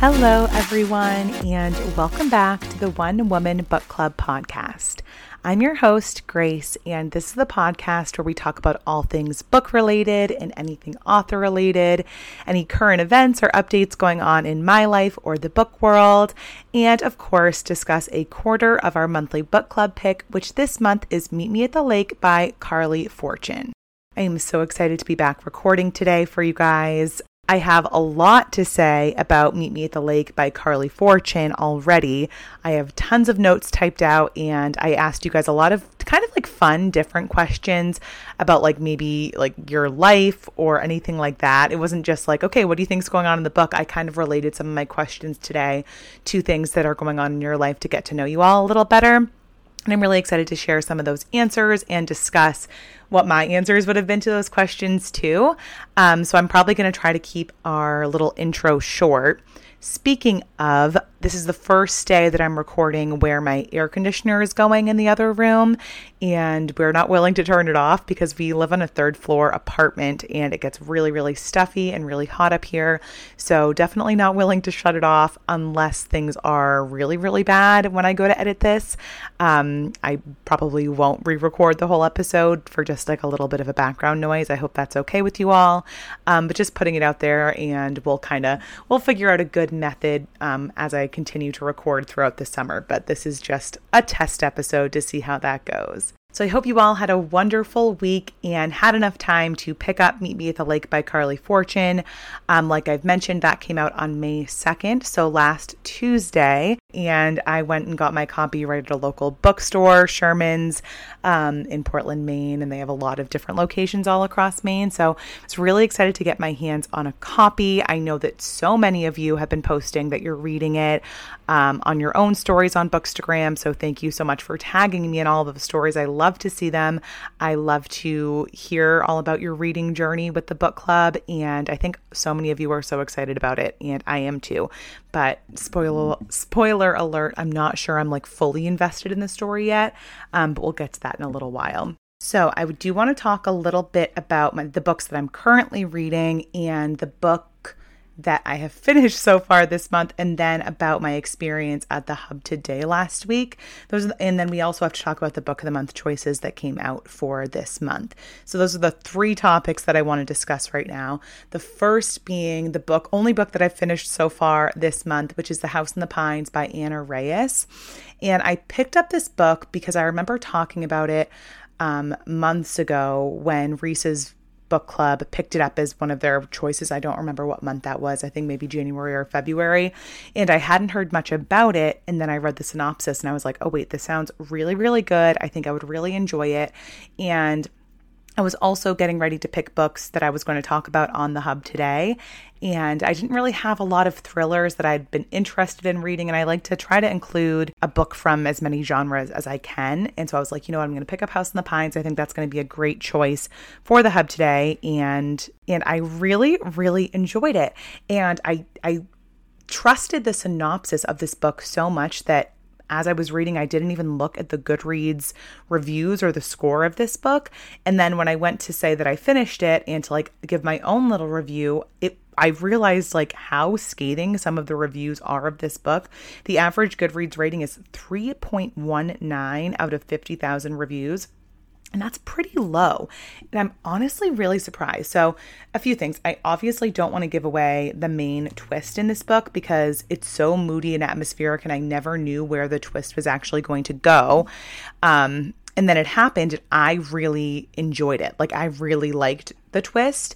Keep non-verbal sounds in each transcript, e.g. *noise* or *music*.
Hello, everyone, and welcome back to the One Woman Book Club podcast. I'm your host, Grace, and this is the podcast where we talk about all things book related and anything author related, any current events or updates going on in my life or the book world, and of course, discuss a quarter of our monthly book club pick, which this month is Meet Me at the Lake by Carley Fortune. I am so excited to be back recording today for you guys. I have a lot to say about Meet Me at the Lake by Carley Fortune already. I have tons of notes typed out, and I asked you guys a lot of kind of like fun, different questions about like maybe like your life or anything like that. It wasn't just like, okay, what do you think's going on in the book? I kind of related some of my questions today to things that are going on in your life to get to know you all a little better. And I'm really excited to share some of those answers and discuss what my answers would have been to those questions too. Um, so I'm probably going to try to keep our little intro short. Speaking of, this is the first day that I'm recording where my air conditioner is going in the other room, and we're not willing to turn it off because we live on a third floor apartment and it gets really, really stuffy and really hot up here. So, definitely not willing to shut it off unless things are really, really bad when I go to edit this. Um, I probably won't re record the whole episode for just like a little bit of a background noise. I hope that's okay with you all. Um, but just putting it out there, and we'll kind of we'll figure out a good method um, as I continue to record throughout the summer. But this is just a test episode to see how that goes. So I hope you all had a wonderful week and had enough time to pick up Meet Me at the Lake by Carley Fortune. Um, like I've mentioned, that came out on May 2nd, so last Tuesday. And I went and got my copy right at a local bookstore, Sherman's, um, in Portland, Maine. And they have a lot of different locations all across Maine. So I was really excited to get my hands on a copy. I know that so many of you have been posting that you're reading it um, on your own stories on Bookstagram. So thank you so much for tagging me in all of the stories. I love to see them. I love to hear all about your reading journey with the book club. And I think so many of you are so excited about it. And I am too. But spoiler, spoiler alert, I'm not sure I'm like fully invested in the story yet. Um, but we'll get to that in a little while. So, I do want to talk a little bit about my, the books that I'm currently reading and the book that I have finished so far this month, and then about my experience at the Hub today last week. Those, and then we also have to talk about the book of the month choices that came out for this month. So those are the three topics that I want to discuss right now. The first being the book, only book that I've finished so far this month, which is The House in the Pines by Ana Reyes. And I picked up this book because I remember talking about it um, months ago when Reese's book club picked it up as one of their choices. I don't remember what month that was. I think maybe January or February. And I hadn't heard much about it. And then I read the synopsis and I was like, oh, wait, this sounds really, really good. I think I would really enjoy it. And I was also getting ready to pick books that I was going to talk about on the hub today. And I didn't really have a lot of thrillers that I'd been interested in reading. And I like to try to include a book from as many genres as I can. And so I was like, you know what, I'm going to pick up House in the Pines. I think that's going to be a great choice for the hub today. And and I really, really enjoyed it. And I I trusted the synopsis of this book so much that as I was reading, I didn't even look at the Goodreads reviews or the score of this book. And then when I went to say that I finished it and to like give my own little review, it I realized like how scathing some of the reviews are of this book. The average Goodreads rating is 3.19 out of 50,000 reviews. And that's pretty low. And I'm honestly really surprised. So, a few things. I obviously don't want to give away the main twist in this book because it's so moody and atmospheric, and I never knew where the twist was actually going to go. Um, and then it happened, and I really enjoyed it. Like, I really liked the twist.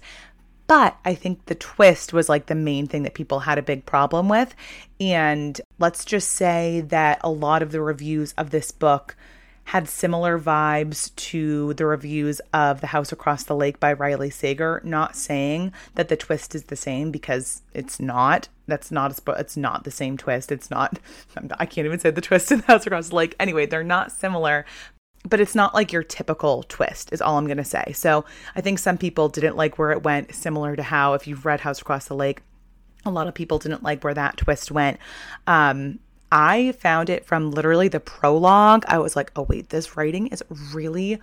But I think the twist was like the main thing that people had a big problem with. And let's just say that a lot of the reviews of this book had similar vibes to the reviews of The House Across the Lake by Riley Sager, not saying that the twist is the same because it's not. That's not a it's not the same twist. It's not, *laughs* not I can't even say the twist in The House Across the Lake. Anyway, they're not similar, but it's not like your typical twist is all i'm going to say so i think some people didn't like where it went similar to how if you've read house across the lake a lot of people didn't like where that twist went um, I found it from literally the prologue. I was like, oh, wait, this writing is really,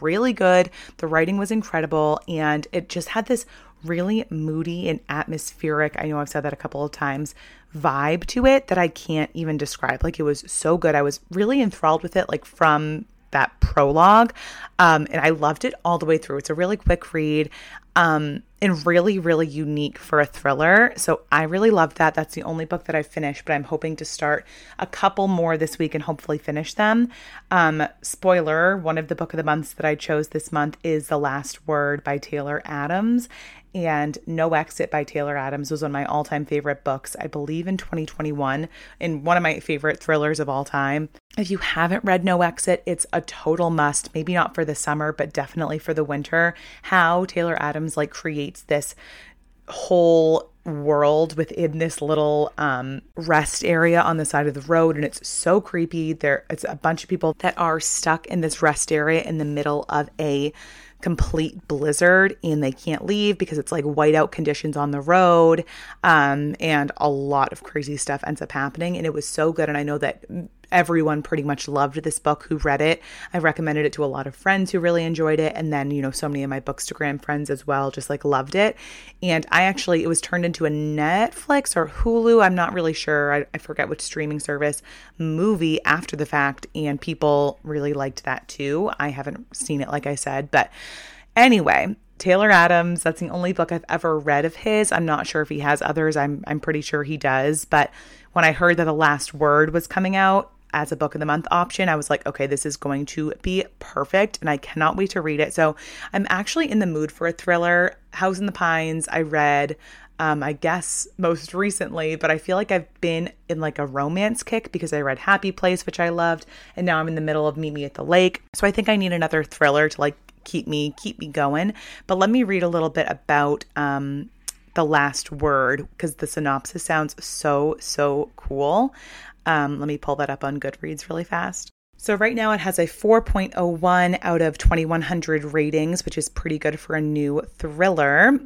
really good. The writing was incredible. And it just had this really moody and atmospheric, I know I've said that a couple of times, vibe to it that I can't even describe. Like it was so good. I was really enthralled with it, like from that prologue. Um, and I loved it all the way through. It's a really quick read um, and really, really unique for a thriller. So I really loved that. That's the only book that I finished, but I'm hoping to start a couple more this week and hopefully finish them. Um, spoiler one of the book of the months that I chose this month is The Last Word by Taylor Adams and No Exit by Taylor Adams was one of my all time favorite books, I believe in 2021, and one of my favorite thrillers of all time. If you haven't read No Exit, it's a total must, maybe not for the summer, but definitely for the winter. How Taylor Adams like creates this whole world within this little um, rest area on the side of the road and it's so creepy there it's a bunch of people that are stuck in this rest area in the middle of a complete blizzard and they can't leave because it's like whiteout conditions on the road um, and a lot of crazy stuff ends up happening and it was so good and i know that everyone pretty much loved this book who read it. I recommended it to a lot of friends who really enjoyed it. And then, you know, so many of my Bookstagram friends as well just like loved it. And I actually, it was turned into a Netflix or Hulu, I'm not really sure. I, I forget which streaming service movie after the fact. And people really liked that too. I haven't seen it, like I said. But anyway, Taylor Adams, that's the only book I've ever read of his. I'm not sure if he has others. I'm I'm pretty sure he does, but when I heard that The Last Word was coming out, as a book of the month option, I was like, okay, this is going to be perfect and I cannot wait to read it. So I'm actually in the mood for a thriller. House in the Pines, I read. Um, I guess most recently, but I feel like I've been in like a romance kick because I read Happy Place, which I loved, and now I'm in the middle of Meet Me at the Lake. So I think I need another thriller to like keep me keep me going. But let me read a little bit about um, the last word because the synopsis sounds so so cool. Um, let me pull that up on Goodreads really fast. So, right now it has a 4.01 out of 2100 ratings, which is pretty good for a new thriller.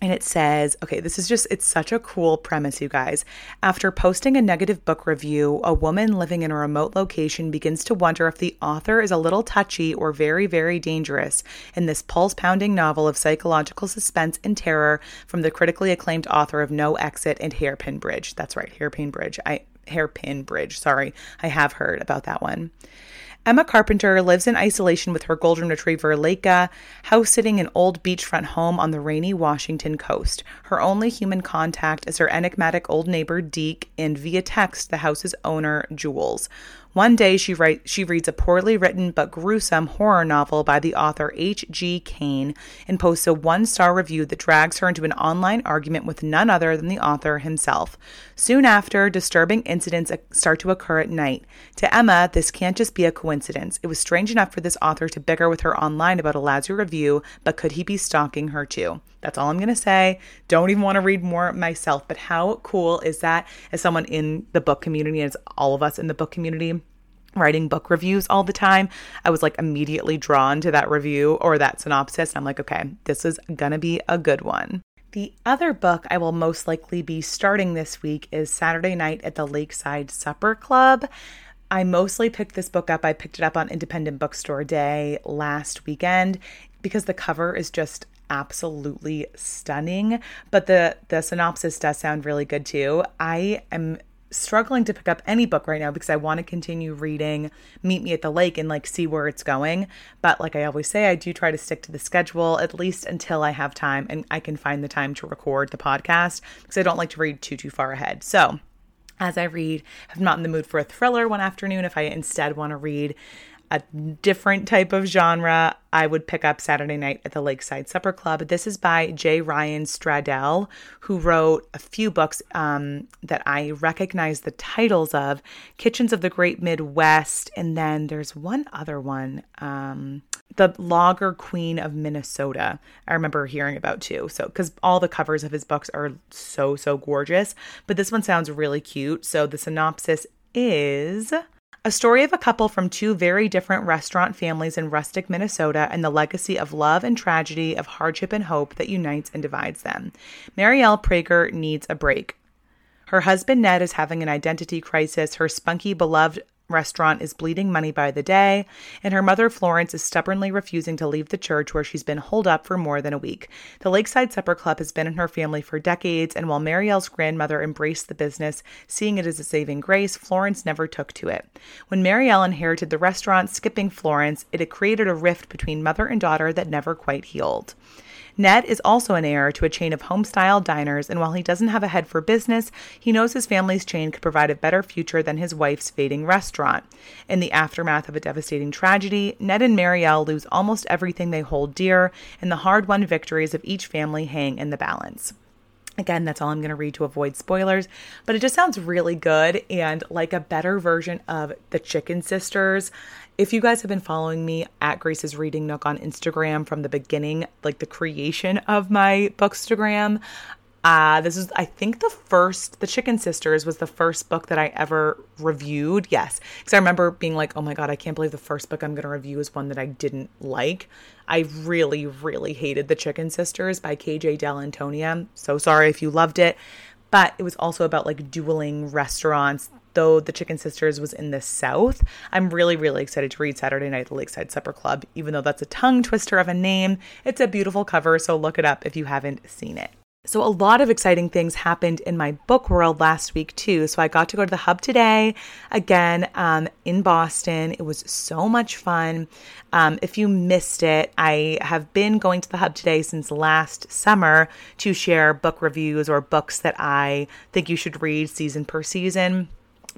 And it says, okay, this is just, it's such a cool premise, you guys. After posting a negative book review, a woman living in a remote location begins to wonder if the author is a little touchy or very, very dangerous in this pulse pounding novel of psychological suspense and terror from the critically acclaimed author of No Exit and Hairpin Bridge. That's right, Hairpin Bridge. I, Hairpin Bridge. Sorry, I have heard about that one. Emma Carpenter lives in isolation with her golden retriever, Leica, house sitting an old beachfront home on the rainy Washington coast. Her only human contact is her enigmatic old neighbor, Deke, and via text, the house's owner, Jules. One day she writes she reads a poorly written but gruesome horror novel by the author H.G. Cain and posts a one-star review that drags her into an online argument with none other than the author himself. Soon after, disturbing incidents start to occur at night. To Emma, this can't just be a coincidence. It was strange enough for this author to bicker with her online about a lousy review, but could he be stalking her too? That's all I'm going to say. Don't even want to read more myself, but how cool is that as someone in the book community, as all of us in the book community? writing book reviews all the time, I was like immediately drawn to that review or that synopsis. I'm like, okay, this is gonna be a good one. The other book I will most likely be starting this week is Saturday Night at the Lakeside Supper Club. I mostly picked this book up. I picked it up on Independent Bookstore Day last weekend because the cover is just absolutely stunning, but the the synopsis does sound really good too. I am struggling to pick up any book right now because I want to continue reading Meet Me at the Lake and like see where it's going. But like I always say, I do try to stick to the schedule at least until I have time and I can find the time to record the podcast because I don't like to read too, too far ahead. So, as I read, I'm not in the mood for a thriller one afternoon. If I instead want to read a different type of genre, I would pick up Saturday Night at the Lakeside Supper Club. This is by J. Ryan Stradal, who wrote a few books um, that I recognize the titles of Kitchens of the Great Midwest, and then there's one other one. Um, the Lager Queen of Minnesota. I remember hearing about too. So, because all the covers of his books are so, so gorgeous, but this one sounds really cute. So, the synopsis is a story of a couple from two very different restaurant families in rustic Minnesota and the legacy of love and tragedy, of hardship and hope that unites and divides them. Marielle Prager needs a break. Her husband Ned is having an identity crisis. Her spunky, beloved restaurant is bleeding money by the day, and her mother Florence is stubbornly refusing to leave the church where she's been holed up for more than a week. The Lakeside Supper Club has been in her family for decades, and while Marielle's grandmother embraced the business, seeing it as a saving grace, Florence never took to it. When Marielle inherited the restaurant, skipping Florence, it had created a rift between mother and daughter that never quite healed. Ned is also an heir to a chain of home-style diners, and while he doesn't have a head for business, he knows his family's chain could provide a better future than his wife's fading restaurant. In the aftermath of a devastating tragedy, Ned and Marielle lose almost everything they hold dear, and the hard-won victories of each family hang in the balance. Again, that's all I'm going to read to avoid spoilers, but it just sounds really good and like a better version of the Chicken Sisters. If you guys have been following me at Grace's Reading Nook on Instagram from the beginning, like the creation of my Bookstagram, uh, this is, I think, the first, The Chicken Sisters was the first book that I ever reviewed. Yes. Because I remember being like, oh my God, I can't believe the first book I'm going to review is one that I didn't like. I really, really hated The Chicken Sisters by KJ Dell'Antonia. So sorry if you loved it. But it was also about like dueling restaurants. Though The Chicken Sisters was in the South, I'm really, really excited to read Saturday Night at the Lakeside Supper Club. Even though that's a tongue twister of a name, it's a beautiful cover, so look it up if you haven't seen it. So, a lot of exciting things happened in my book world last week, too. So, I got to go to the hub today again um, in Boston. It was so much fun. Um, if you missed it, I have been going to the hub today since last summer to share book reviews or books that I think you should read season per season.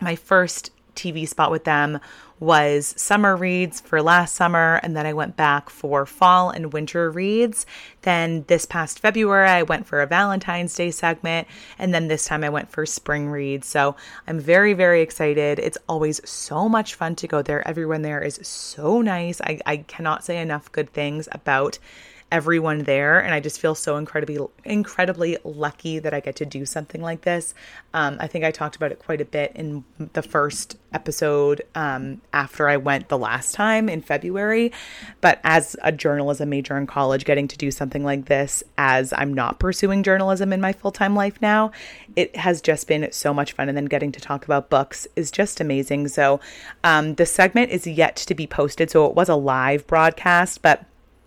My first TV spot with them was summer reads for last summer, and then I went back for fall and winter reads. Then this past February, I went for a Valentine's Day segment, and then this time I went for spring reads. So I'm very, very excited. It's always so much fun to go there. Everyone there is so nice. I, I cannot say enough good things about everyone there and i just feel so incredibly incredibly lucky that i get to do something like this. Um, i think i talked about it quite a bit in the first episode um, after i went the last time in february. But as a journalism major in college getting to do something like this as i'm not pursuing journalism in my full-time life now it has just been so much fun. And then getting to talk about books is just amazing. So um, the segment is yet to be posted. So it was a live broadcast but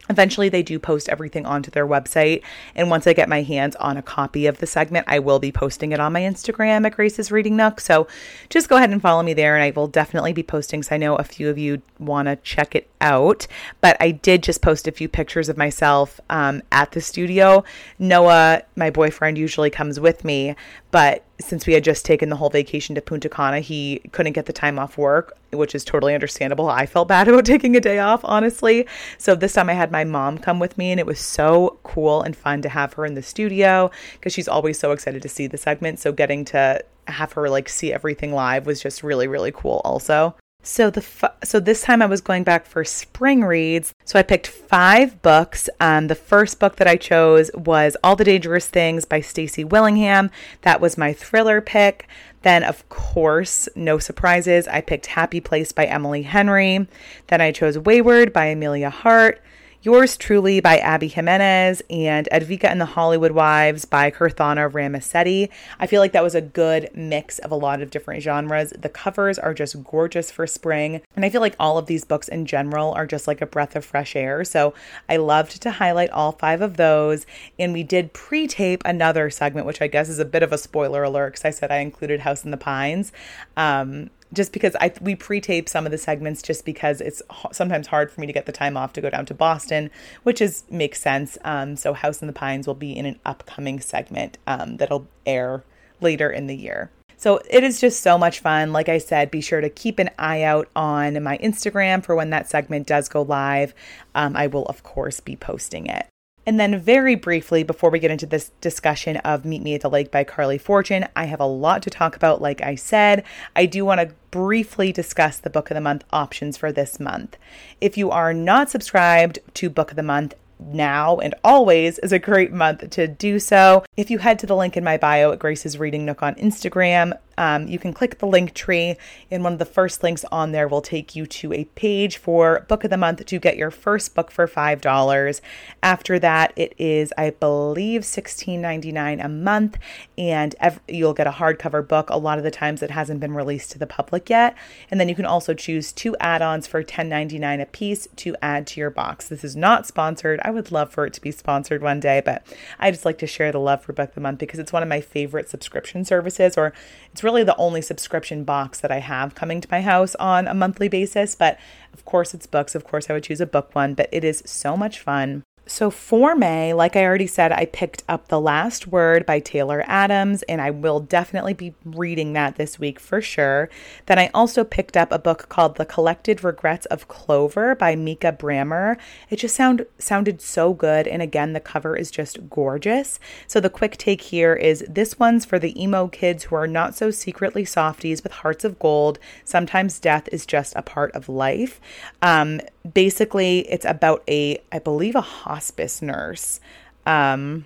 Eventually, they do post everything onto their website. And once I get my hands on a copy of the segment, I will be posting it on my Instagram at Grace's Reading Nook. So just go ahead and follow me there, and I will definitely be posting. So I know a few of you want to check it out. But I did just post a few pictures of myself um, at the studio. Noah, my boyfriend, usually comes with me, but since we had just taken the whole vacation to Punta Cana, he couldn't get the time off work, which is totally understandable. I felt bad *laughs* about taking a day off, honestly. So this time I had my mom come with me, and it was so cool and fun to have her in the studio because she's always so excited to see the segment. So getting to have her like see everything live was just really, really cool, also. So the so this time I was going back for spring reads. So I picked five books. Um, the first book that I chose was All the Dangerous Things by Stacy Willingham. That was my thriller pick. Then, of course, no surprises, I picked Happy Place by Emily Henry. Then I chose Weyward by Emilia Hart. Yours Truly by Abby Jimenez and Advika and the Hollywood Wives by Kirthana Ramisetti. I feel like that was a good mix of a lot of different genres. The covers are just gorgeous for spring, and I feel like all of these books in general are just like a breath of fresh air. So I loved to highlight all five of those, and we did pre tape another segment, which I guess is a bit of a spoiler alert because I said I included House in the Pines. Um, just because I we pre-tape some of the segments just because it's sometimes hard for me to get the time off to go down to Boston, which is makes sense. Um, so House in the Pines will be in an upcoming segment um, that'll air later in the year. So it is just so much fun. Like I said, be sure to keep an eye out on my Instagram for when that segment does go live. Um, I will, of course, be posting it. And then, very briefly, before we get into this discussion of Meet Me at the Lake by Carley Fortune, I have a lot to talk about. Like I said, I do want to briefly discuss the Book of the Month options for this month. If you are not subscribed to Book of the Month, now and always is a great month to do so. If you head to the link in my bio at Grace's Reading Nook on Instagram, um, you can click the link tree, and one of the first links on there will take you to a page for Book of the Month to get your first book for $5. After that, it is, I believe, $16.99 a month, and ev- you'll get a hardcover book. A lot of the times it hasn't been released to the public yet. And then you can also choose two add ons for $10.99 a piece to add to your box. This is not sponsored. I would love for it to be sponsored one day, but I just like to share the love for Book of the Month because it's one of my favorite subscription services, or it's really the only subscription box that I have coming to my house on a monthly basis. But of course, it's books. Of course, I would choose a book one, but it is so much fun. So for May, like I already said, I picked up The Last Word by Taylor Adams, and I will definitely be reading that this week for sure. Then I also picked up a book called The Collected Regrets of Clover by Mikki Brammer. It just sound sounded so good, and again, the cover is just gorgeous. So the quick take here is this one's for the emo kids who are not so secretly softies with hearts of gold. Sometimes death is just a part of life. Um, basically, it's about a, I believe, a hospice nurse. Um,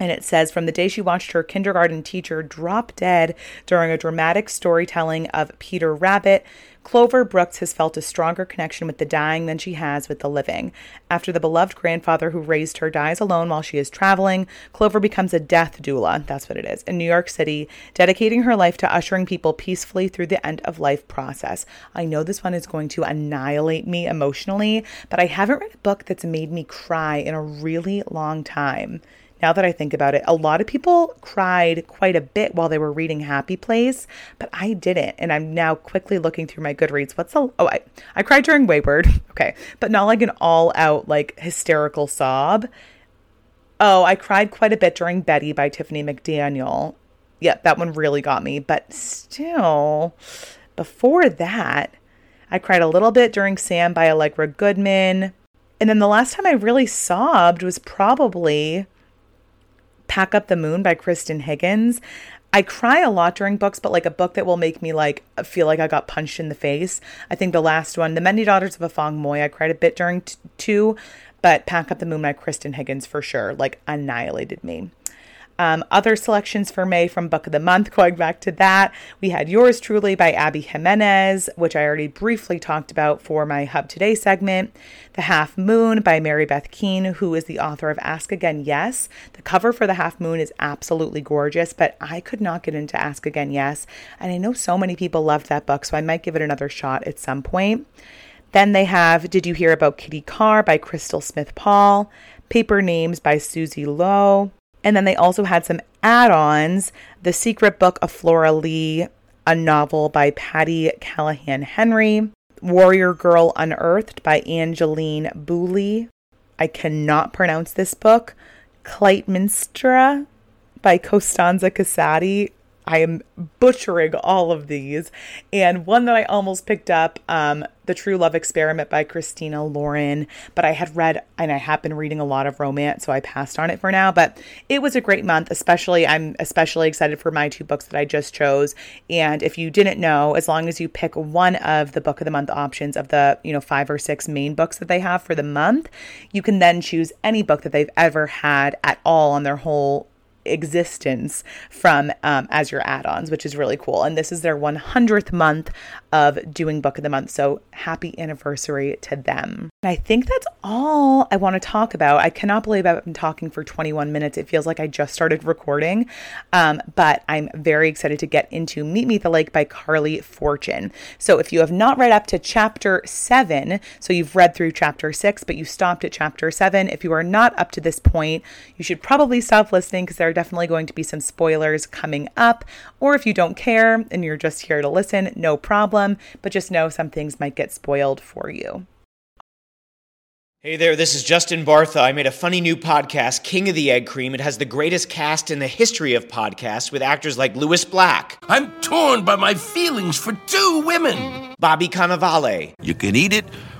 and it says from the day she watched her kindergarten teacher drop dead during a dramatic storytelling of Peter Rabbit, Clover Brooks has felt a stronger connection with the dying than she has with the living. After the beloved grandfather who raised her dies alone while she is traveling, Clover becomes a death doula, that's what it is, in New York City, dedicating her life to ushering people peacefully through the end of life process. I know this one is going to annihilate me emotionally, but I haven't read a book that's made me cry in a really long time now that I think about it, a lot of people cried quite a bit while they were reading Happy Place, but I didn't. And I'm now quickly looking through my Goodreads. What's the oh I I cried during Weyward, *laughs* okay, but not like an all out like hysterical sob. Oh, I cried quite a bit during Betty by Tiffany McDaniel. Yeah, that one really got me. But still, before that, I cried a little bit during Sam by Allegra Goodman. And then the last time I really sobbed was probably Pack Up the Moon by Kristan Higgins. I cry a lot during books, but like a book that will make me like feel like I got punched in the face. I think the last one, The Many Daughters of a Afong Moy, I cried a bit during t- two, but Pack Up the Moon by Kristan Higgins for sure, like annihilated me. Um, other selections for May from Book of the Month, *laughs* going back to that, we had Yours Truly by Abby Jimenez, which I already briefly talked about for my Hub Today segment. The Half Moon by Mary Beth Keane, who is the author of Ask Again Yes. The cover for The Half Moon is absolutely gorgeous, but I could not get into Ask Again Yes. And I know so many people loved that book, so I might give it another shot at some point. Then they have Did You Hear About Kitty Karr by Crystal Smith Paul, Paper Names by Susie Luo, and then they also had some add ons The Secret Book of Flora Lea, a novel by Patti Callahan Henry, Warrior Girl Unearthed by Angeline Boulley. I cannot pronounce this book. Clytemnestra by Costanza Casati. I am butchering all of these. And one that I almost picked up, um, The True Love Experiment by Christina Lauren. But I had read and I have been reading a lot of romance, so I passed on it for now. But it was a great month, especially I'm especially excited for my two books that I just chose. And if you didn't know, as long as you pick one of the book of the month options of the, you know, five or six main books that they have for the month, you can then choose any book that they've ever had at all on their whole existence from um, as your add-ons, which is really cool. And this is their 100th month of doing book of the month. So happy anniversary to them. And I think that's all I want to talk about. I cannot believe I've been talking for 21 minutes. It feels like I just started recording, um, but I'm very excited to get into Meet Me at the Lake by Carley Fortune. So if you have not read up to chapter seven, so you've read through chapter six, but you stopped at chapter seven, if you are not up to this point, you should probably stop listening because there are definitely going to be some spoilers coming up. Or if you don't care and you're just here to listen, no problem, but just know some things might get spoiled for you. Hey there, this is Justin Bartha. I made a funny new podcast, King of the Egg Cream. It has the greatest cast in the history of podcasts with actors like Lewis Black, I'm torn by my feelings for two women. Bobby Cannavale, You can eat it,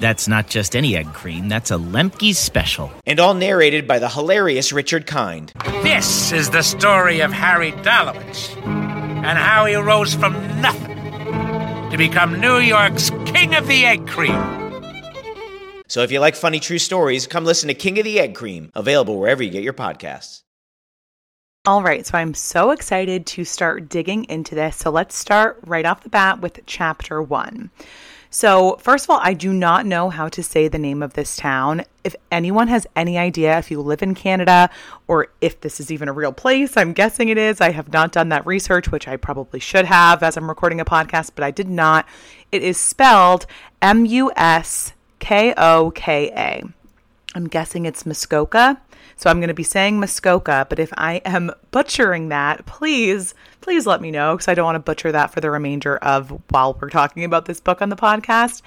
That's not just any egg cream, that's a Lemke's special. and all narrated by the hilarious Richard Kind. This is the story of Harry Dalowitz and how he rose from nothing to become New York's King of the Egg Cream. So if you like funny true stories, come listen to King of the Egg Cream, available wherever you get your podcasts. All right, so I'm so excited to start digging into this. So let's start right off the bat with chapter one. So, first of all, I do not know how to say the name of this town. If anyone has any idea if you live in Canada or if this is even a real place, I'm guessing it is. I have not done that research, which I probably should have as I'm recording a podcast, but I did not. It is spelled M U S K O K A. I'm guessing it's Muskoka. So I'm going to be saying Muskoka, but if I am *laughs* butchering that, please, please let me know because I don't want to butcher that for the remainder of while we're talking about this book on the podcast.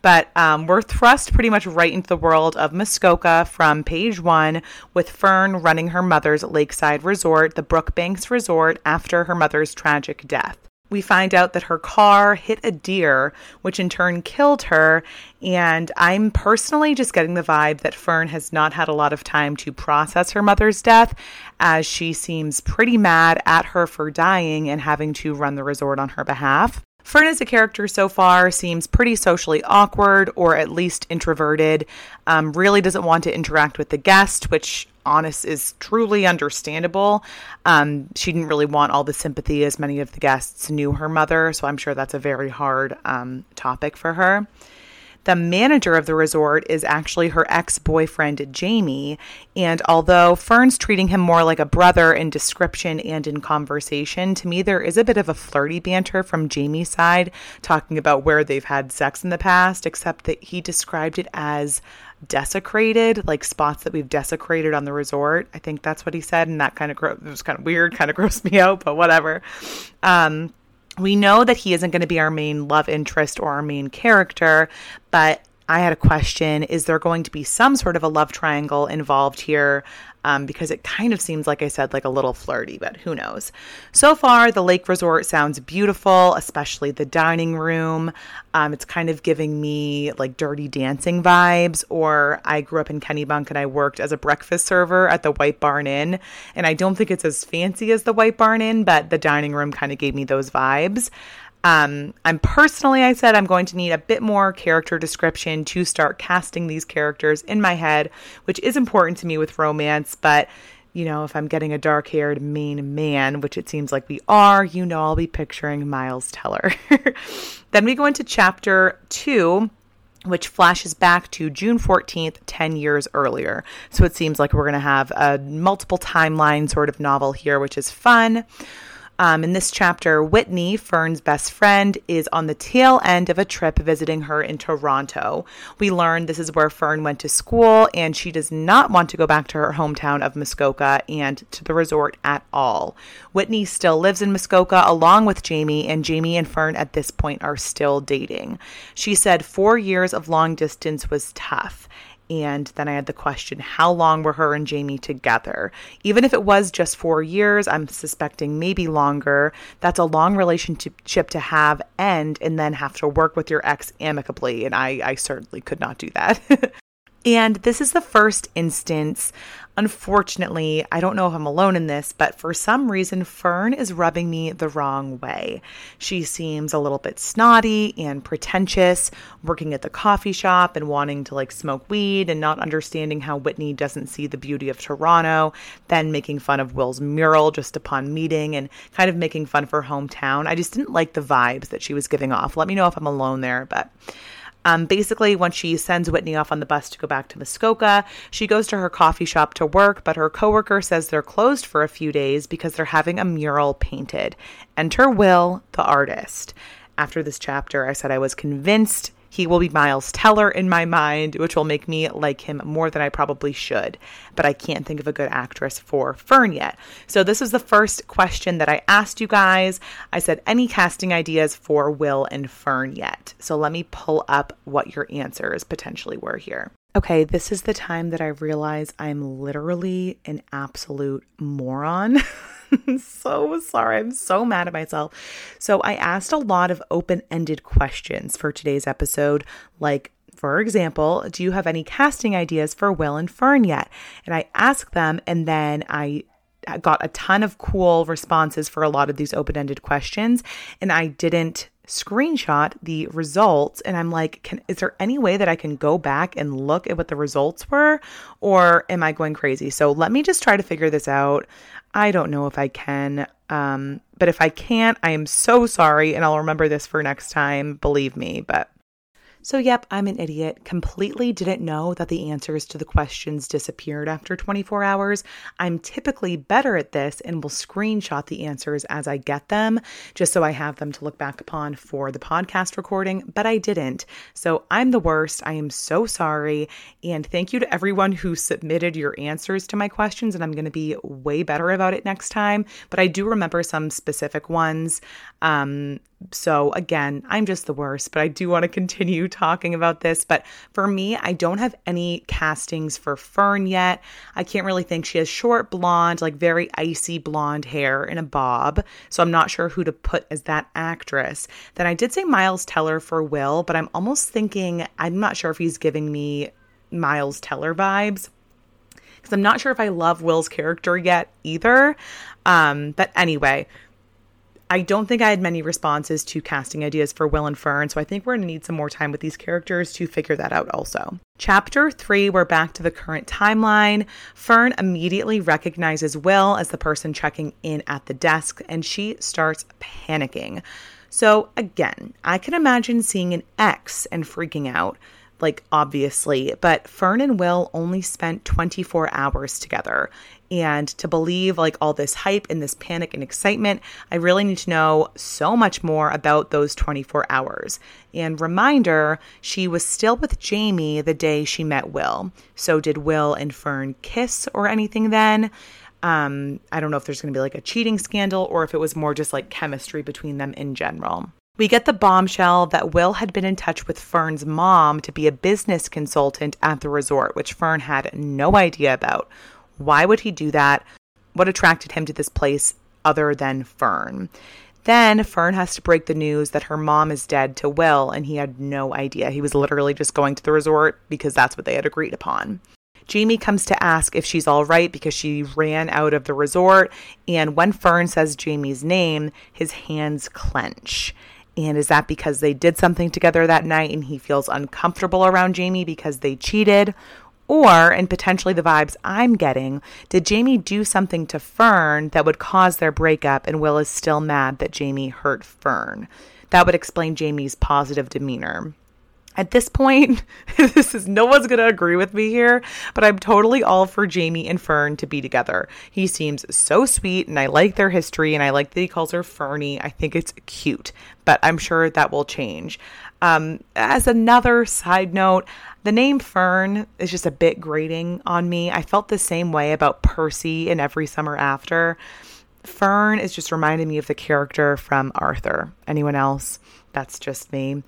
But um, we're thrust pretty much right into the world of Muskoka from page one, with Fern running her mother's lakeside resort, the Brookbanks Resort, after her mother's tragic death. We find out that her car hit a deer, which in turn killed her. And I'm personally just getting the vibe that Fern has not had a lot of time to process her mother's death, as she seems pretty mad at her for dying and having to run the resort on her behalf. Fern as a character so far seems pretty socially awkward or at least introverted, um, really doesn't want to interact with the guest, which honest is truly understandable. Um, she didn't really want all the sympathy as many of the guests knew her mother, so I'm sure that's a very hard um, topic for her. The manager of the resort is actually her ex boyfriend, Jamie. And although Fern's treating him more like a brother in description and in conversation, to me, there is a bit of a flirty banter from Jamie's side, talking about where they've had sex in the past, except that he described it as desecrated, like spots that we've desecrated on the resort. I think that's what he said. And that kind of, gro- it was kind of weird, kind of *laughs* grossed me out, but whatever. Um, we know that he isn't going to be our main love interest or our main character, but I had a question. Is there going to be some sort of a love triangle involved here? Um, because it kind of seems, like I said, like a little flirty, but who knows? So far, the lake resort sounds beautiful, especially the dining room. Um, it's kind of giving me like dirty dancing vibes, or I grew up in Kennebunk and I worked as a breakfast server at the White Barn Inn. And I don't think it's as fancy as the White Barn Inn, but the dining room kind of gave me those vibes. Um, I'm personally, I said, I'm going to need a bit more character description to start casting these characters in my head, which is important to me with romance. But, you know, if I'm getting a dark haired main man, which it seems like we are, you know, I'll be picturing Miles Teller. *laughs* then we go into chapter two which flashes back to June 14th, 10 years earlier. So it seems like we're going to have a multiple timeline sort of novel here, which is fun. Um, in this chapter, Whitney, Fern's best friend, is on the tail end of a trip visiting her in Toronto. We learn this is where Fern went to school, and she does not want to go back to her hometown of Muskoka and to the resort at all. Whitney still lives in Muskoka along with Jamie, and Jamie and Fern at this point are still dating. She said four years of long distance was tough. And then I had the question how long were her and Jamie together? Even if it was just four years, I'm suspecting maybe longer. That's a long relationship to have end and then have to work with your ex amicably. And I, I certainly could not do that. *laughs* And this is the first instance. Unfortunately, I don't know if I'm alone in this, but for some reason, Fern is rubbing me the wrong way. She seems a little bit snotty and pretentious, working at the coffee shop and wanting to like smoke weed and not understanding how Whitney doesn't see the beauty of Toronto, then making fun of Will's mural just upon meeting and kind of making fun of her hometown. I just didn't like the vibes that she was giving off. Let me know if I'm alone there, but um, basically, when she sends Whitney off on the bus to go back to Muskoka, she goes to her coffee shop to work, but her coworker says they're closed for a few days because they're having a mural painted. Enter Will, the artist. After this chapter, I said I was convinced he will be Miles Teller in my mind, which will make me like him more than I probably should. But I can't think of a good actress for Fern yet. So, this is the first question that I asked you guys. I said, any casting ideas for Will and Fern yet? So, let me pull up what your answers potentially were here. Okay, this is the time that I realize I'm literally an absolute moron. *laughs* *laughs* so sorry. I'm so mad at myself. So, I asked a lot of open ended questions for today's episode, like, for example, do you have any casting ideas for Will and Fern yet? And I asked them, and then I got a ton of cool responses for a lot of these open ended questions. And I didn't screenshot the results and I'm like, can is there any way that I can go back and look at what the results were or am I going crazy? So let me just try to figure this out. I don't know if I can. Um, but if I can't, I am so sorry and I'll remember this for next time, believe me, but so, yep, I'm an idiot. Completely didn't know that the answers to the questions disappeared after 24 hours. I'm typically better at this and will screenshot the answers as I get them, just so I have them to look back upon for the podcast recording, but I didn't. So, I'm the worst. I am so sorry. And thank you to everyone who submitted your answers to my questions, and I'm going to be way better about it next time. But I do remember some specific ones. Um, so, again, I'm just the worst, but I do want to continue *laughs* talking about this. But for me, I don't have any castings for Fern yet. I can't really think she has short blonde, like very icy blonde hair in a bob. So, I'm not sure who to put as that actress. Then I did say Miles Teller for Will, but I'm almost thinking, I'm not sure if he's giving me Miles Teller vibes because I'm not sure if I love Will's character yet either. Um, but anyway, I don't think I had many responses to casting ideas for Will and Fern, so I think we're going to need some more time with these characters to figure that out also. Chapter 3, we're back to the current timeline. Fern immediately recognizes Will as the person checking in at the desk, and she starts panicking. So, again, I can imagine seeing an ex and freaking out like obviously, but Fern and Will only spent 24 hours together. And to believe like all this hype and this panic and excitement, I really need to know so much more about those 24 hours. And reminder, she was still with Jamie the day she met Will. So did Will and Fern kiss or anything then? Um, I don't know if there's going to be like a cheating scandal or if it was more just like chemistry between them in general. We get the bombshell that Will had been in touch with Fern's mom to be a business consultant at the resort, which Fern had no idea about. Why would he do that? What attracted him to this place other than Fern? Then Fern has to break the news that her mom is dead to Will, and he had no idea. He was literally just going to the resort because that's what they had agreed upon. Jamie comes to ask if she's all right because she ran out of the resort. And when Fern says Jamie's name, his hands clench. And is that because they did something together that night and he feels uncomfortable around Jamie because they cheated? Or, and potentially the vibes I'm getting, did Jamie do something to Fern that would cause their breakup and Will is still mad that Jamie hurt Fern? That would explain Jamie's positive demeanor. At this point, *laughs* this is no one's going to agree with me here, but I'm totally all for Jamie and Fern to be together. He seems so sweet and I like their history and I like that he calls her Fernie. I think it's cute, but I'm sure that will change. Um, as another side note, the name Fern is just a bit grating on me. I felt the same way about Percy in Every Summer After. Fern is just reminding me of the character from Arthur. Anyone else? That's just me.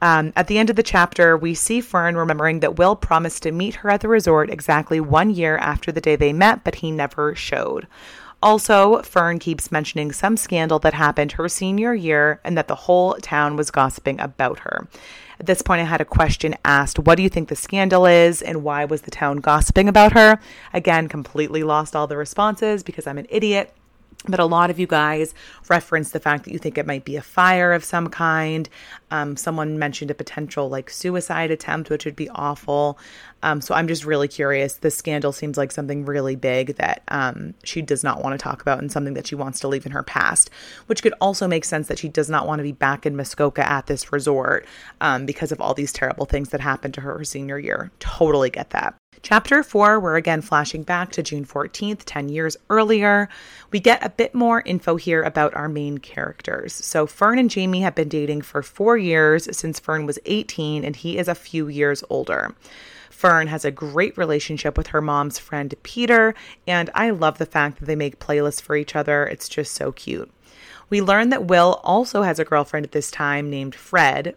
Um, at the end of the chapter, we see Fern remembering that Will promised to meet her at the resort exactly one year after the day they met, but he never showed. Also, Fern keeps mentioning some scandal that happened her senior year and that the whole town was gossiping about her. At this point, I had a question asked What do you think the scandal is, and why was the town gossiping about her? Again, completely lost all the responses because I'm an idiot. But a lot of you guys referenced the fact that you think it might be a fire of some kind. Um, someone mentioned a potential like suicide attempt, which would be awful. Um, so I'm just really curious. This scandal seems like something really big that um, she does not want to talk about and something that she wants to leave in her past, which could also make sense that she does not want to be back in Muskoka at this resort um, because of all these terrible things that happened to her her senior year. Totally get that. Chapter 4, we're again flashing back to June 14th, 10 years earlier. We get a bit more info here about our main characters. So, Fern and Jamie have been dating for four years since Fern was 18 and he is a few years older. Fern has a great relationship with her mom's friend Peter, and I love the fact that they make playlists for each other. It's just so cute. We learn that Will also has a girlfriend at this time named Fred.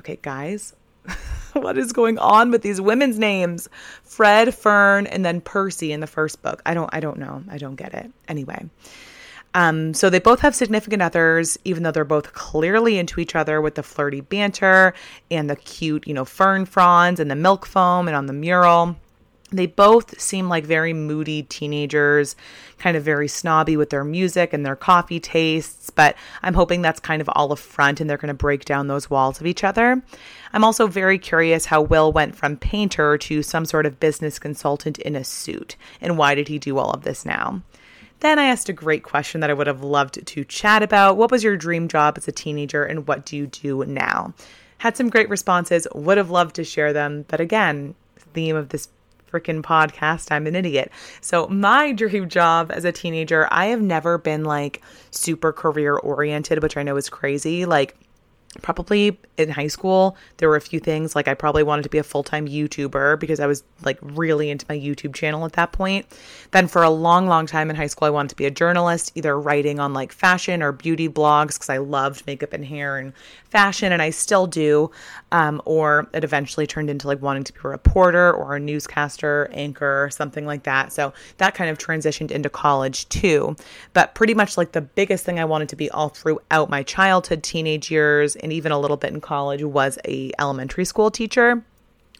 Okay, guys, *laughs* what is going on with these women's names? Fred, Fern, and then Percy in the first book. I don't I don't know. I don't get it. Anyway. Um, so they both have significant others, even though they're both clearly into each other with the flirty banter and the cute, you know, fern fronds and the milk foam and on the mural. They both seem like very moody teenagers, kind of very snobby with their music and their coffee tastes, but I'm hoping that's kind of all a front and they're going to break down those walls of each other. I'm also very curious how Will went from painter to some sort of business consultant in a suit, and why did he do all of this now? Then I asked a great question that I would have loved to chat about. What was your dream job as a teenager, and what do you do now? Had some great responses, would have loved to share them, but again, theme of this freaking podcast. I'm an idiot. So, my *laughs* dream job as a teenager, I have never been like super career oriented, which I know is crazy. Like, probably in high school there were a few things like i probably wanted to be a full-time youtuber because i was like really into my youtube channel at that point. Then for a long long time in high school i wanted to be a journalist either writing on like fashion or beauty blogs because i loved makeup and hair and fashion and i still do um, or it eventually turned into like wanting to be a reporter or a newscaster anchor something like that. So that kind of transitioned into college too. But pretty much like the biggest thing i wanted to be all throughout my childhood teenage years and even a little bit in college was a elementary school teacher.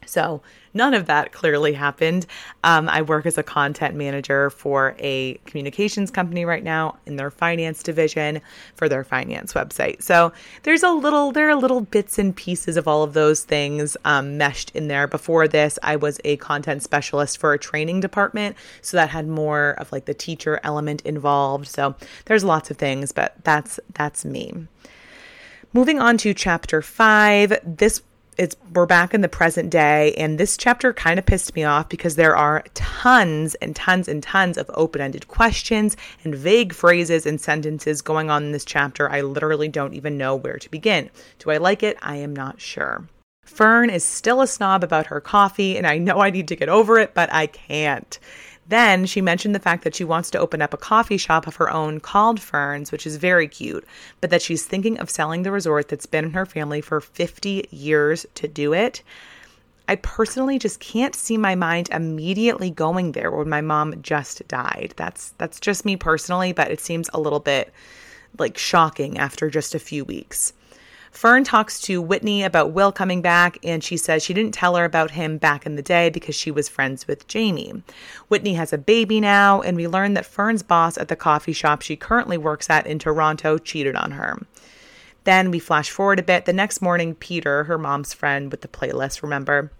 So none of that clearly happened. Um, I work as a content manager for a communications company right now in their finance division for their finance website. So there's a little, there are little bits and pieces of all of those things um, meshed in there. Before this, I was a content specialist for a training department, so that had more of like the teacher element involved. So there's lots of things, but that's that's me. Moving on to chapter five, this it's we're back in the present day and this chapter kind of pissed me off because there are tons and tons and tons of open-ended questions and vague phrases and sentences going on in this chapter. I literally don't even know where to begin. Do i like it? I am not sure. Fern is still a snob about her coffee and i know i need to get over it but i can't then she mentioned the fact that she wants to open up a coffee shop of her own called Ferns, which is very cute, but that she's thinking of selling the resort that's been in her family for 50 years to do it. I personally just can't see my mind immediately going there when my mom just died. That's that's just me personally, but it seems a little bit like shocking after just a few weeks. Fern talks to Whitney about Will coming back, and she says she didn't tell her about him back in the day because she was friends with Jamie. Whitney has a baby now, and we learn that Fern's boss at the coffee shop she currently works at in Toronto cheated on her. Then we flash forward a bit. The next morning, Peter, her mom's friend with the playlist, remember,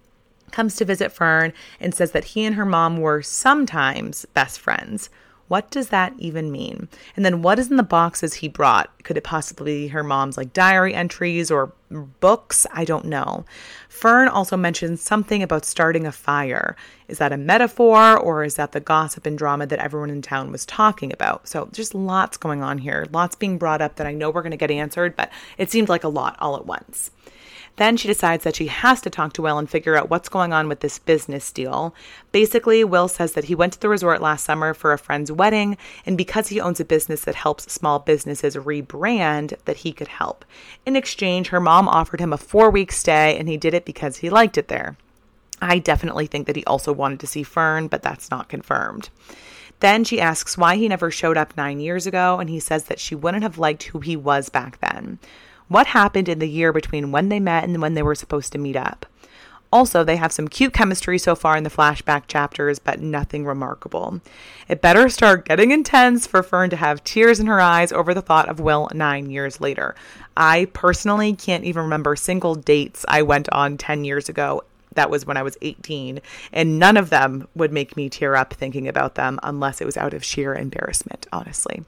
comes to visit Fern and says that he and her mom were sometimes best friends. What does that even mean? And then what is in the boxes he brought? Could it possibly be her mom's like diary entries or books? I don't know. Fern also mentions something about starting a fire. Is that a metaphor or is that the gossip and drama that everyone in town was talking about? So just lots going on here, lots being brought up that I know we're going to get answered, but it seemed like a lot all at once. Then she decides that she has to talk to Will and figure out what's going on with this business deal. Basically, Will says that he went to the resort last summer for a friend's wedding, and because he owns a business that helps small businesses rebrand, that he could help. In exchange, her mom offered him a four week stay, and he did it because he liked it there. I definitely think that he also wanted to see Fern, but that's not confirmed. Then she asks why he never showed up nine years ago, and he says that she wouldn't have liked who he was back then. What happened in the year between when they met and when they were supposed to meet up? Also, they have some cute chemistry so far in the flashback chapters, but nothing remarkable. It better start getting intense for Fern to have tears in her eyes over the thought of Will nine years later. I personally can't even remember single dates I went on 10 years ago. That was when I was 18, and none of them would make me tear up thinking about them unless it was out of sheer embarrassment, honestly.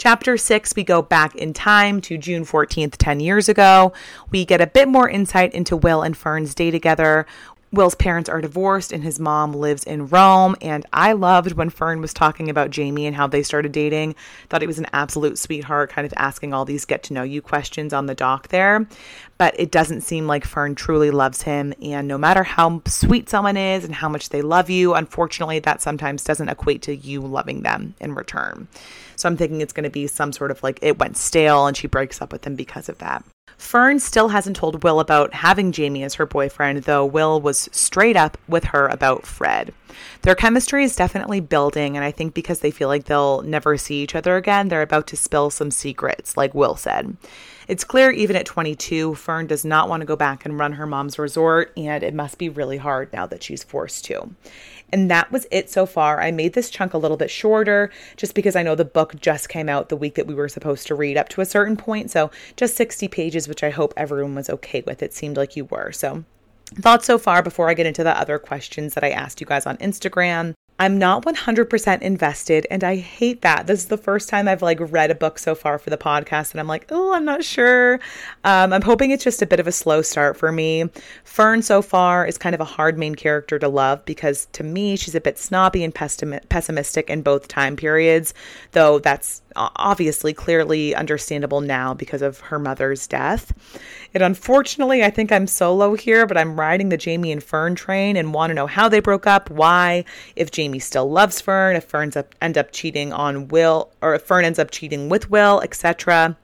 Chapter 6, we go back in time to June 14th, 10 years ago. We get a bit more insight into Will and Fern's day together. Will's parents are divorced and his mom lives in Rome. And I loved when Fern was talking about Jamie and how they started dating. Thought he was an absolute sweetheart, kind of asking all these get to know you questions on the dock there. But it doesn't seem like Fern truly loves him. And no matter how sweet someone is and how much they love you, unfortunately, that sometimes doesn't equate to you loving them in return. So I'm thinking it's going to be some sort of like it went stale and she breaks up with him because of that. Fern still hasn't told Will about having Jamie as her boyfriend, though Will was straight up with her about Fred. Their chemistry is definitely building, and I think because they feel like they'll never see each other again, they're about to spill some secrets, like Will said. It's clear even at 22, Fern does not want to go back and run her mom's resort, and it must be really hard now that she's forced to. And that was it so far. I made this chunk a little bit shorter just because I know the book just came out the week that we were supposed to read up to a certain point. So just 60 pages, which I hope everyone was okay with. It seemed like you were. So thoughts so far before I get into the other questions that I asked you guys on Instagram. I'm not 100% invested and I hate that. This is the first time I've like read a book so far for the podcast and I'm like, "Oh, I'm not sure." Um, I'm hoping it's just a bit of a slow start for me. Fern so far is kind of a hard main character to love because to me she's a bit snobby and pessimistic in both time periods, though that's obviously clearly understandable now because of her mother's death. And unfortunately, I think I'm solo here, but I'm riding the Jamie and Fern train and want to know how they broke up, why, if Jamie still loves Fern, if Fern's up end up cheating on Will, or if Fern ends up cheating with Will, etc.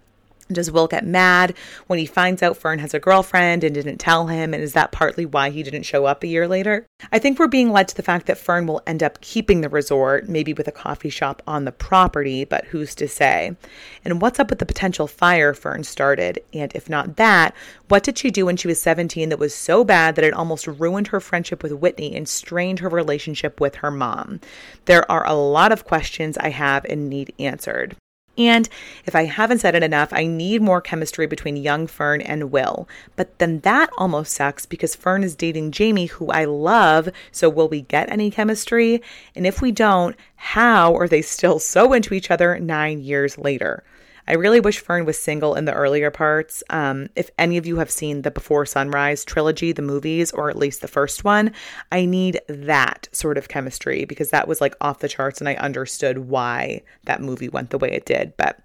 Does Will get mad when he finds out Fern has a girlfriend and didn't tell him? And is that partly why he didn't show up a year later? I think we're being led to the fact that Fern will end up keeping the resort, maybe with a coffee shop on the property, but who's to say? And what's up with the potential fire Fern started? And if not that, what did she do when she was 17 that was so bad that it almost ruined her friendship with Whitney and strained her relationship with her mom? There are a lot of questions I have and need answered. And if I haven't said it enough, I need more chemistry between young Fern and Will. But then that almost sucks because Fern is dating Jamie, who I love. So will we get any chemistry? And if we don't, how are they still so into each other nine years later? I really wish Fern was single in the earlier parts. Um, if any of you have seen the Before Sunrise trilogy, the movies, or at least the first one, I need that sort of chemistry because that was like off the charts and I understood why that movie went the way it did. But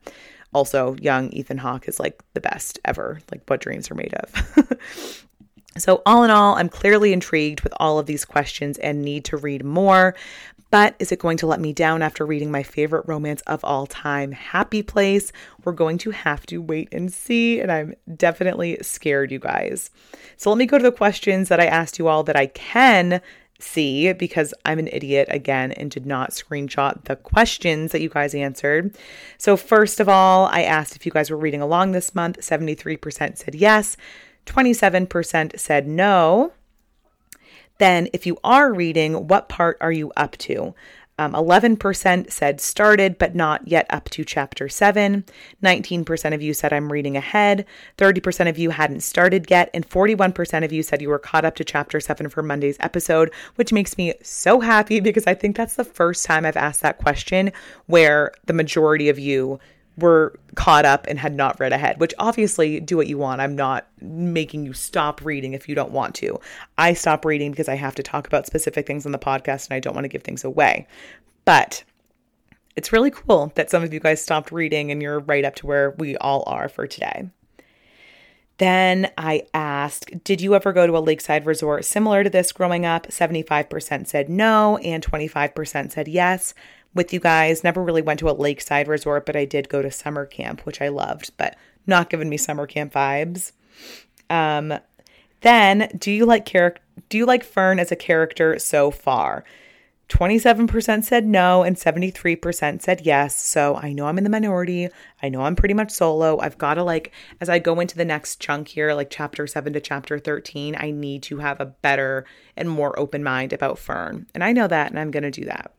also, young Ethan Hawke is like the best ever, like what dreams are made of. *laughs* So, all in all, I'm clearly intrigued with all of these questions and need to read more. But is it going to let me down after reading my favorite romance of all time, Happy Place? We're going to have to wait and see, and I'm definitely scared, you guys. So let me go to the questions that I asked you all that I can see because I'm an idiot again and did not screenshot the questions that you guys answered. So, first of all, I asked if you guys were reading along this month. 73% said yes, 27% said no. Then, if you are reading, what part are you up to? Um, 11% said started, but not yet up to chapter 7. 19% of you said I'm reading ahead. 30% of you hadn't started yet. And 41% of you said you were caught up to chapter 7 for Monday's episode, which makes me so happy because I think that's the first time I've asked that question where the majority of you were caught up and had not read ahead, which obviously do what you want. I'm not making you stop reading if you don't want to. I stop reading because I have to talk about specific things on the podcast and I don't want to give things away. But it's really cool that some of you guys stopped reading and you're right up to where we all are for today. Then I asked, Did you ever go to a lakeside resort similar to this growing up? 75% said no, and 25% said yes. With you guys, never really went to a lakeside resort, but I did go to summer camp, which I loved, but not giving me summer camp vibes. Um, then, do you like character? Do you like Fern as a character so far? 27% said no and 73% said yes. So I know I'm in the minority. I know I'm pretty much solo. I've got to, like, as I go into the next chunk here, like chapter 7 to chapter 13, I need to have a better and more open mind about Fern. And I know that, and I'm going to do that.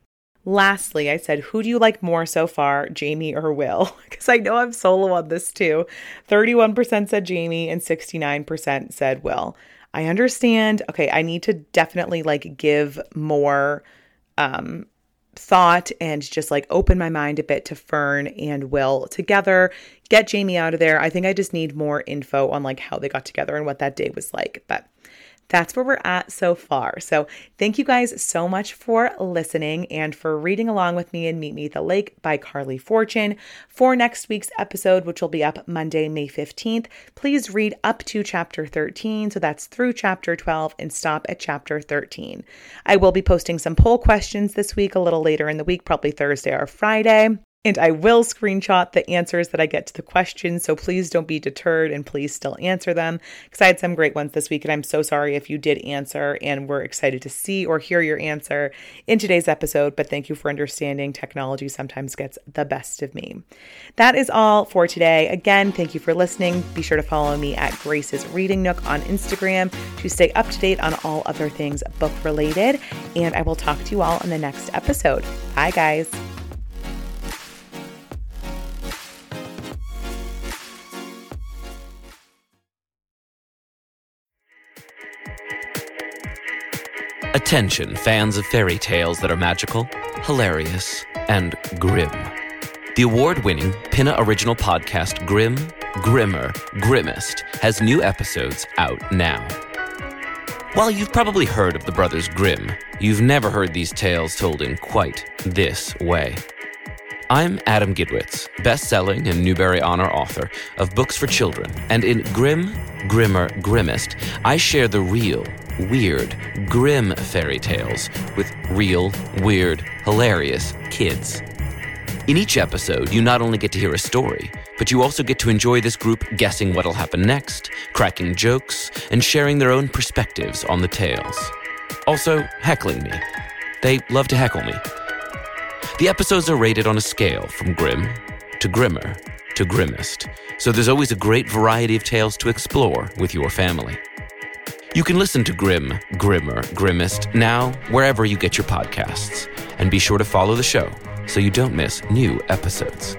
Lastly, I said, Who do you like more so far, Jamie or Will? *laughs* Because I know I'm solo on this too. 31% said Jamie and 69% said Will. I understand. Okay, I need to definitely like give more um, thought and just like open my mind a bit to Fern and Will together, get Jamie out of there. I think I just need more info on like how they got together and what that day was like. But that's where we're at so far. So, thank you guys so much for listening and for reading along with me in Meet Me at the Lake by Carley Fortune. For next week's episode, which will be up Monday, May 15th, please read up to chapter 13. So, that's through chapter 12 and stop at chapter 13. I will be posting some poll questions this week a little later in the week, probably Thursday or Friday. And I will screenshot the answers that I get to the questions. So please don't be deterred and please still answer them because I had some great ones this week. And I'm so sorry if you did answer and we're excited to see or hear your answer in today's episode. But thank you for understanding. Technology sometimes gets the best of me. That is all for today. Again, thank you for listening. Be sure to follow me at Grace's Reading Nook on Instagram to stay up to date on all other things book related. And I will talk to you all in the next episode. Bye, guys. Attention, fans of fairy tales that are magical, hilarious, and grim. The award winning Pinna original podcast Grim, Grimmer, Grimmest has new episodes out now. While you've probably heard of the Brothers Grimm, you've never heard these tales told in quite this way. I'm Adam Gidwitz, best selling and Newbery Honor author of books for children, and in Grim, Grimmer, Grimmest, I share the real, weird, grim fairy tales with real, weird, hilarious kids. In each episode, you not only get to hear a story, but you also get to enjoy this group guessing what'll happen next, cracking jokes, and sharing their own perspectives on the tales. Also, heckling me. They love to heckle me. The episodes are rated on a scale from grim to grimmer to grimmest, so there's always a great variety of tales to explore with your family. You can listen to Grim, Grimmer, Grimmest now wherever you get your podcasts, and be sure to follow the show so you don't miss new episodes.